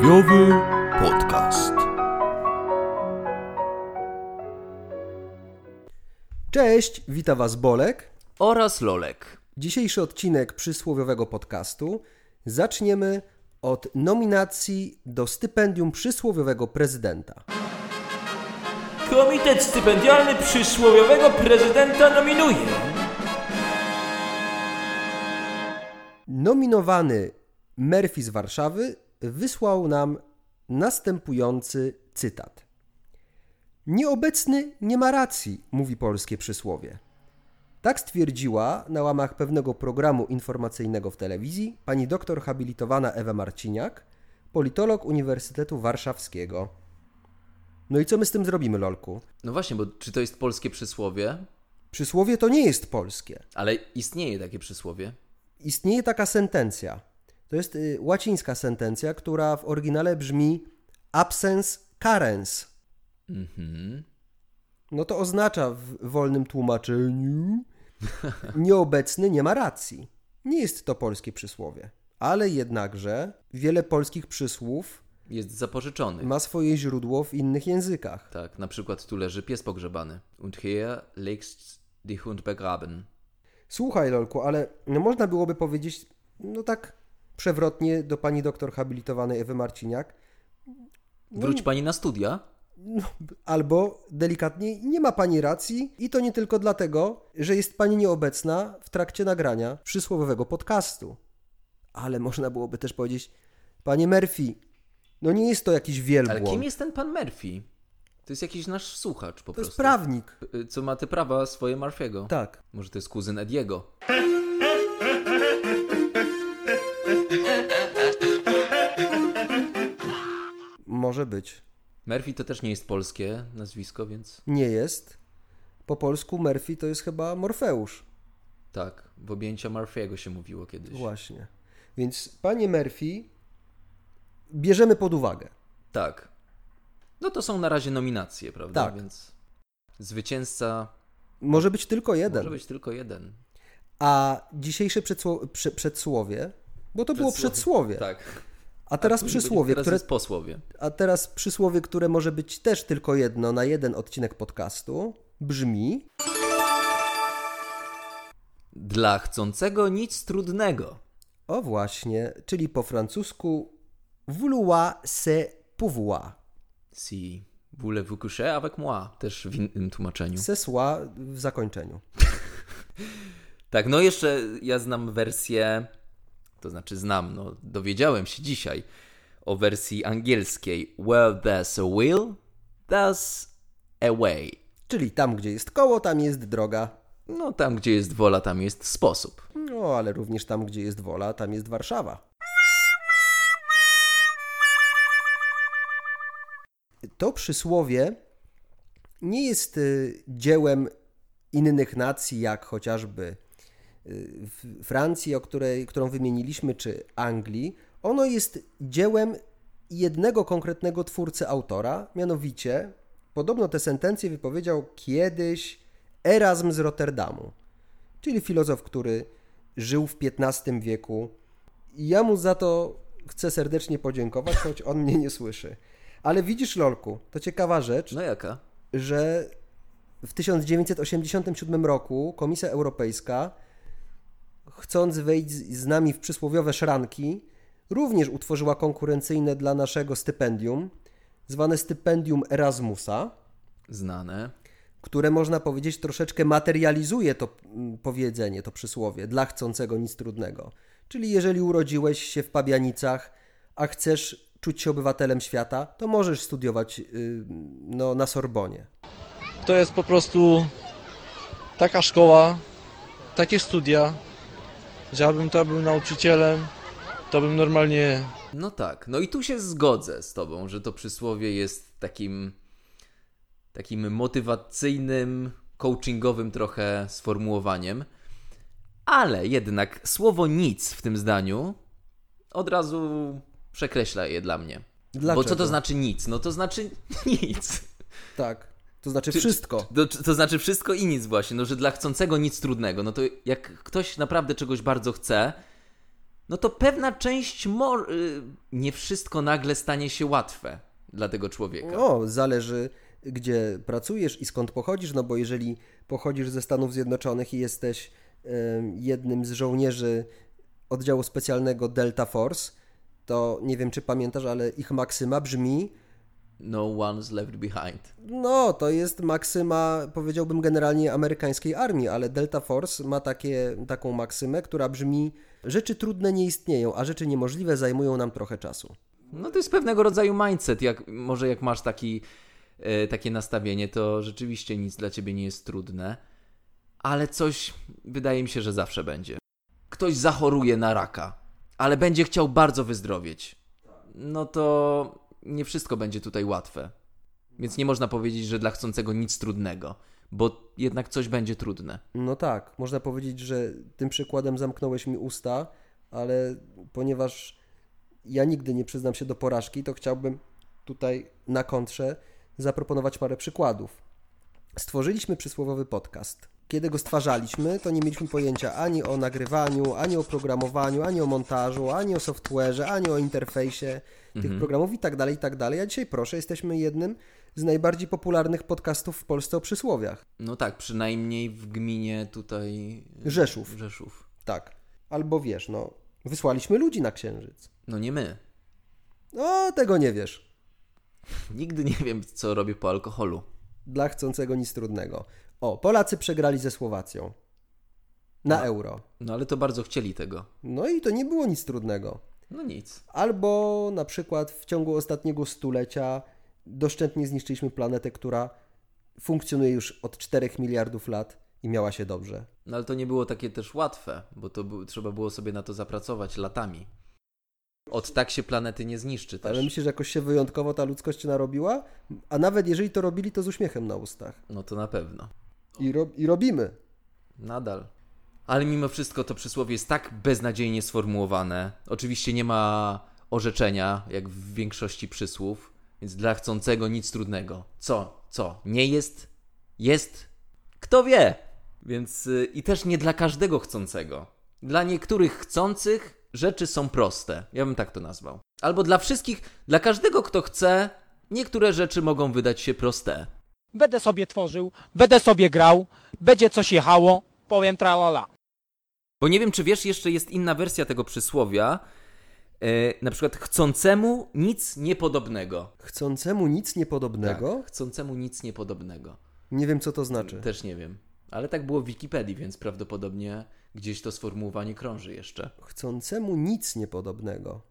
Przysłowiowy podcast. Cześć, wita Was Bolek. oraz Lolek. Dzisiejszy odcinek przysłowiowego podcastu zaczniemy od nominacji do stypendium przysłowiowego prezydenta. Komitet stypendialny przysłowiowego prezydenta nominuje. Nominowany Murphy z Warszawy wysłał nam następujący cytat. Nieobecny nie ma racji, mówi polskie przysłowie. Tak stwierdziła na łamach pewnego programu informacyjnego w telewizji pani doktor habilitowana Ewa Marciniak, politolog Uniwersytetu Warszawskiego. No i co my z tym zrobimy, Lolku? No właśnie, bo czy to jest polskie przysłowie? Przysłowie to nie jest polskie. Ale istnieje takie przysłowie. Istnieje taka sentencja. To jest y, łacińska sentencja, która w oryginale brzmi absens carens. Mhm. No to oznacza w wolnym tłumaczeniu nieobecny nie ma racji. Nie jest to polskie przysłowie, ale jednakże wiele polskich przysłów Jest zapożyczony. ma swoje źródło w innych językach. Tak, na przykład tu leży pies pogrzebany. Und hier liegt die Hund begraben. Słuchaj, Lolku, ale no można byłoby powiedzieć, no tak przewrotnie do pani doktor habilitowanej Ewy Marciniak, Wróć pani na studia? no, albo delikatniej, nie ma pani racji i to nie tylko dlatego, że jest pani nieobecna w trakcie nagrania przysłowiowego podcastu. Ale można byłoby też powiedzieć, panie Murphy, no nie jest to jakiś Ale wielbłąd. kim jest ten pan Murphy? To jest jakiś nasz słuchacz po To jest prostu. prawnik. Y, Co ma te prawa swoje Murphy'ego. Tak. Może to jest kuzyn Ediego. Może być. Murphy to też nie jest polskie nazwisko, więc Nie jest. Po polsku Murphy to jest chyba Morfeusz. tak, w objęcia Murphy'ego się mówiło kiedyś. Właśnie. Więc panie Murphy, bierzemy pod uwagę. Tak. No to są na razie nominacje, prawda? Tak. Więc zwycięzca Może być tylko jeden. może być tylko jeden. A dzisiejsze przedsło- prze- przedsłowie, bo to było przedsłowie. Tak. A teraz A później przysłowie, teraz które jest posłowie. A teraz przysłowie, które może być też tylko jedno na jeden odcinek podcastu, brzmi: Dla chcącego nic trudnego. O właśnie, czyli po francusku vouloir c'est pouvoir. Si voulez-vous coucher avec moi? Też w innym tłumaczeniu. C'est soi w zakończeniu. Tak, no jeszcze ja znam wersję, to znaczy znam, no dowiedziałem się dzisiaj o wersji angielskiej. Where there's a will, there's a way. Czyli tam, gdzie jest koło, tam jest droga. No tam, gdzie jest wola, tam jest sposób. No, ale również tam, gdzie jest wola, tam jest Warszawa. To przysłowie nie jest y, dziełem innych nacji, jak chociażby Francji, o której, którą wymieniliśmy, czy Anglii. Ono jest dziełem jednego konkretnego twórcy autora, mianowicie podobno tę sentencję wypowiedział kiedyś Erasm z Rotterdamu czyli filozof, który żył w XV wieku. I ja mu za to chcę serdecznie podziękować, choć on mnie nie słyszy. Ale widzisz, Lolku, to ciekawa rzecz, No jaka? że w 1987 roku Komisja Europejska, chcąc wejść z nami w przysłowiowe szranki, również utworzyła konkurencyjne dla naszego stypendium, zwane stypendium Erasmusa Znane. które można powiedzieć troszeczkę materializuje to mm, powiedzenie, to przysłowie, dla chcącego nic trudnego. Czyli jeżeli urodziłeś się w Pabianicach, a chcesz czuć się obywatelem świata, to możesz studiować yy, no, na Sorbonie. To jest po prostu taka szkoła, takie studia, że abym to był nauczycielem, to bym normalnie No tak, no i tu się zgodzę z tobą, że to przysłowie jest takim takim motywacyjnym, coachingowym trochę sformułowaniem, ale jednak słowo nic w tym zdaniu od razu przekreśla je dla mnie. Bo Dlaczego? co to znaczy nic? No to znaczy nic. Tak, to znaczy Czy- wszystko. To, to znaczy wszystko i nic właśnie, no że dla chcącego nic trudnego. No to jak ktoś naprawdę czegoś bardzo chce, no to pewna część, mo- y, nie wszystko nagle stanie się łatwe dla tego człowieka. O, zależy gdzie pracujesz i skąd pochodzisz, no bo jeżeli pochodzisz ze Stanów Zjednoczonych i jesteś em, jednym z żołnierzy oddziału specjalnego Delta Force, to nie wiem czy pamiętasz, ale ich maksyma brzmi No one's left behind. No, to jest maksyma, powiedziałbym generalnie amerykańskiej armii, ale Delta Force ma takie, taką maksymę, która brzmi: Rzeczy trudne nie istnieją, a rzeczy niemożliwe zajmują nam trochę czasu. No to jest pewnego rodzaju mindset. Jak, może jak masz taki, e, takie nastawienie, to rzeczywiście nic dla ciebie nie jest trudne, ale coś wydaje mi się, że zawsze będzie. Ktoś zachoruje na raka, ale będzie chciał bardzo wyzdrowieć. No to nie wszystko będzie tutaj łatwe. Więc nie można powiedzieć, że dla chcącego nic trudnego, bo jednak coś będzie trudne. No tak, można powiedzieć, że tym przykładem zamknąłeś mi usta, ale ponieważ ja nigdy nie przyznam się do porażki, to chciałbym tutaj na kontrze zaproponować parę przykładów. Stworzyliśmy przysłowiowy podcast. Kiedy go stwarzaliśmy, to nie mieliśmy pojęcia ani o nagrywaniu, ani o programowaniu, ani o montażu, ani o software'ze, ani o interfejsie tych programów i tak dalej, i tak dalej. A dzisiaj, proszę, jesteśmy jednym z najbardziej popularnych podcastów w Polsce o przysłowiach. No tak, przynajmniej w gminie tutaj. Rzeszów. Rzeszów. Tak. Albo wiesz, no, wysłaliśmy ludzi na księżyc. No nie my. No, tego nie wiesz. Nigdy nie wiem, co robię po alkoholu. Dla chcącego nic trudnego. O, Polacy przegrali ze Słowacją. Na euro. No ale to bardzo chcieli tego. No i to nie było nic trudnego. No nic. Albo na przykład w ciągu ostatniego stulecia doszczętnie zniszczyliśmy planetę, która funkcjonuje już od 4 miliardów lat i miała się dobrze. No ale to nie było takie też łatwe, bo to trzeba było sobie na to zapracować latami. Od tak się planety nie zniszczy też. Ale myślisz, że jakoś się wyjątkowo ta ludzkość narobiła? A nawet jeżeli to robili, to z uśmiechem na ustach. No to na pewno. I, ro- i robimy. Nadal. Ale mimo wszystko to przysłowie jest tak beznadziejnie sformułowane. Oczywiście nie ma orzeczenia, jak w większości przysłów, więc dla chcącego nic trudnego. Co? Co? Nie jest? Jest? Kto wie? Więc y, i też nie dla każdego chcącego. Dla niektórych chcących rzeczy są proste. Ja bym tak to nazwał. Albo dla wszystkich, dla każdego, kto chce, niektóre rzeczy mogą wydać się proste. Będę sobie tworzył, będę sobie grał, będzie coś jechało, powiem tralala. Bo nie wiem, czy wiesz, jeszcze jest inna wersja tego przysłowia. E, na przykład chcącemu nic niepodobnego. Chcącemu nic niepodobnego? Tak, chcącemu nic niepodobnego. Nie wiem, co to znaczy. Też nie wiem. Ale tak było w Wikipedii, więc prawdopodobnie gdzieś to sformułowanie krąży jeszcze. Chcącemu nic niepodobnego.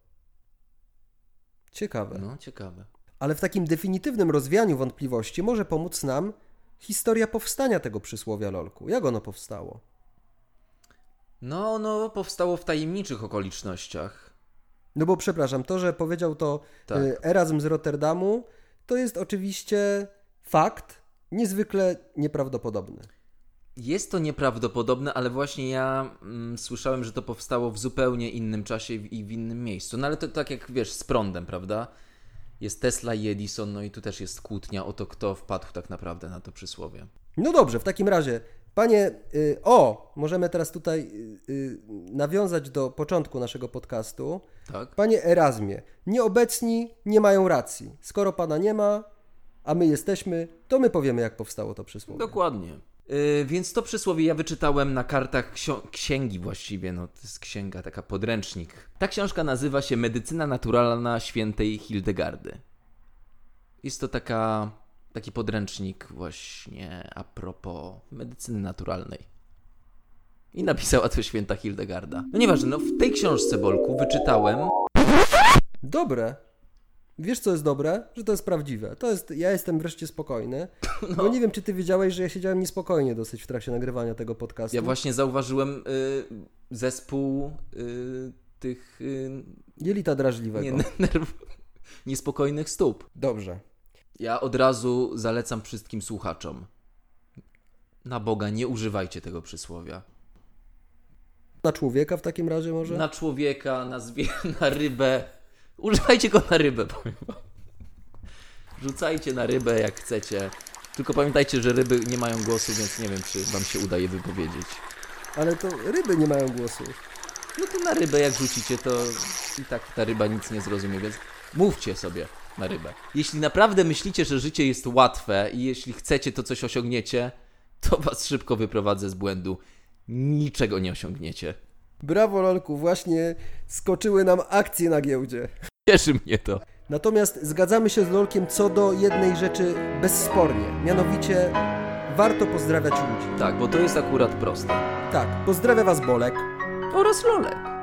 Ciekawe. No, ciekawe. Ale w takim definitywnym rozwianiu wątpliwości może pomóc nam historia powstania tego przysłowia lolku. Jak ono powstało? No, ono powstało w tajemniczych okolicznościach. No bo przepraszam, to, że powiedział to Tak. y, Erasm z Rotterdamu, to jest oczywiście fakt niezwykle nieprawdopodobny. Jest to nieprawdopodobne, ale właśnie ja mm, słyszałem, że to powstało w zupełnie innym czasie i w innym miejscu. No ale to tak jak wiesz, z prądem, prawda? Jest Tesla i Edison, no i tu też jest kłótnia o to, kto wpadł tak naprawdę na to przysłowie. No dobrze, w takim razie, panie, y, o, możemy teraz tutaj y, y, nawiązać do początku naszego podcastu. Tak? Panie Erasmie, nieobecni nie mają racji. Skoro pana nie ma, a my jesteśmy, to my powiemy, jak powstało to przysłowie. Dokładnie. Yy, więc to przysłowie ja wyczytałem na kartach księgi właściwie, no to jest księga, taka podręcznik. Ta książka nazywa się Medycyna Naturalna Świętej Hildegardy. Jest to taka, taki podręcznik właśnie a propos medycyny naturalnej. I napisała to święta Hildegarda. No nieważne, no w tej książce, Bolku, wyczytałem... Dobre. Wiesz, co jest dobre? Że to jest prawdziwe. To jest, ja jestem wreszcie spokojny. Bo nie wiem, czy ty wiedziałeś, że ja siedziałem niespokojnie dosyć w trakcie nagrywania tego podcastu. Ja właśnie zauważyłem y, zespół y, tych... Y, Jelita drażliwego. nie, nerw... niespokojnych stóp. Dobrze. Ja od razu zalecam wszystkim słuchaczom. Na Boga, nie używajcie tego przysłowia. Na człowieka w takim razie może? Na człowieka, na zwierzę, na rybę. Używajcie go na rybę, powiem wam. Rzucajcie na rybę jak chcecie. Tylko pamiętajcie, że ryby nie mają głosu, więc nie wiem, czy wam się uda je wypowiedzieć. Ale to ryby nie mają głosu. no to na rybę jak rzucicie, to i tak ta ryba nic nie zrozumie, więc mówcie sobie na rybę. Jeśli naprawdę myślicie, że życie jest łatwe i jeśli chcecie, to coś osiągniecie, to was szybko wyprowadzę z błędu. Niczego nie osiągniecie. Brawo, Lolku, właśnie skoczyły nam akcje na giełdzie. Cieszy mnie to. Natomiast zgadzamy się z Lolkiem co do jednej rzeczy bezspornie. Mianowicie warto pozdrawiać ludzi. Tak, bo to jest akurat proste. Tak, pozdrawia Was Bolek. Oraz Lolek.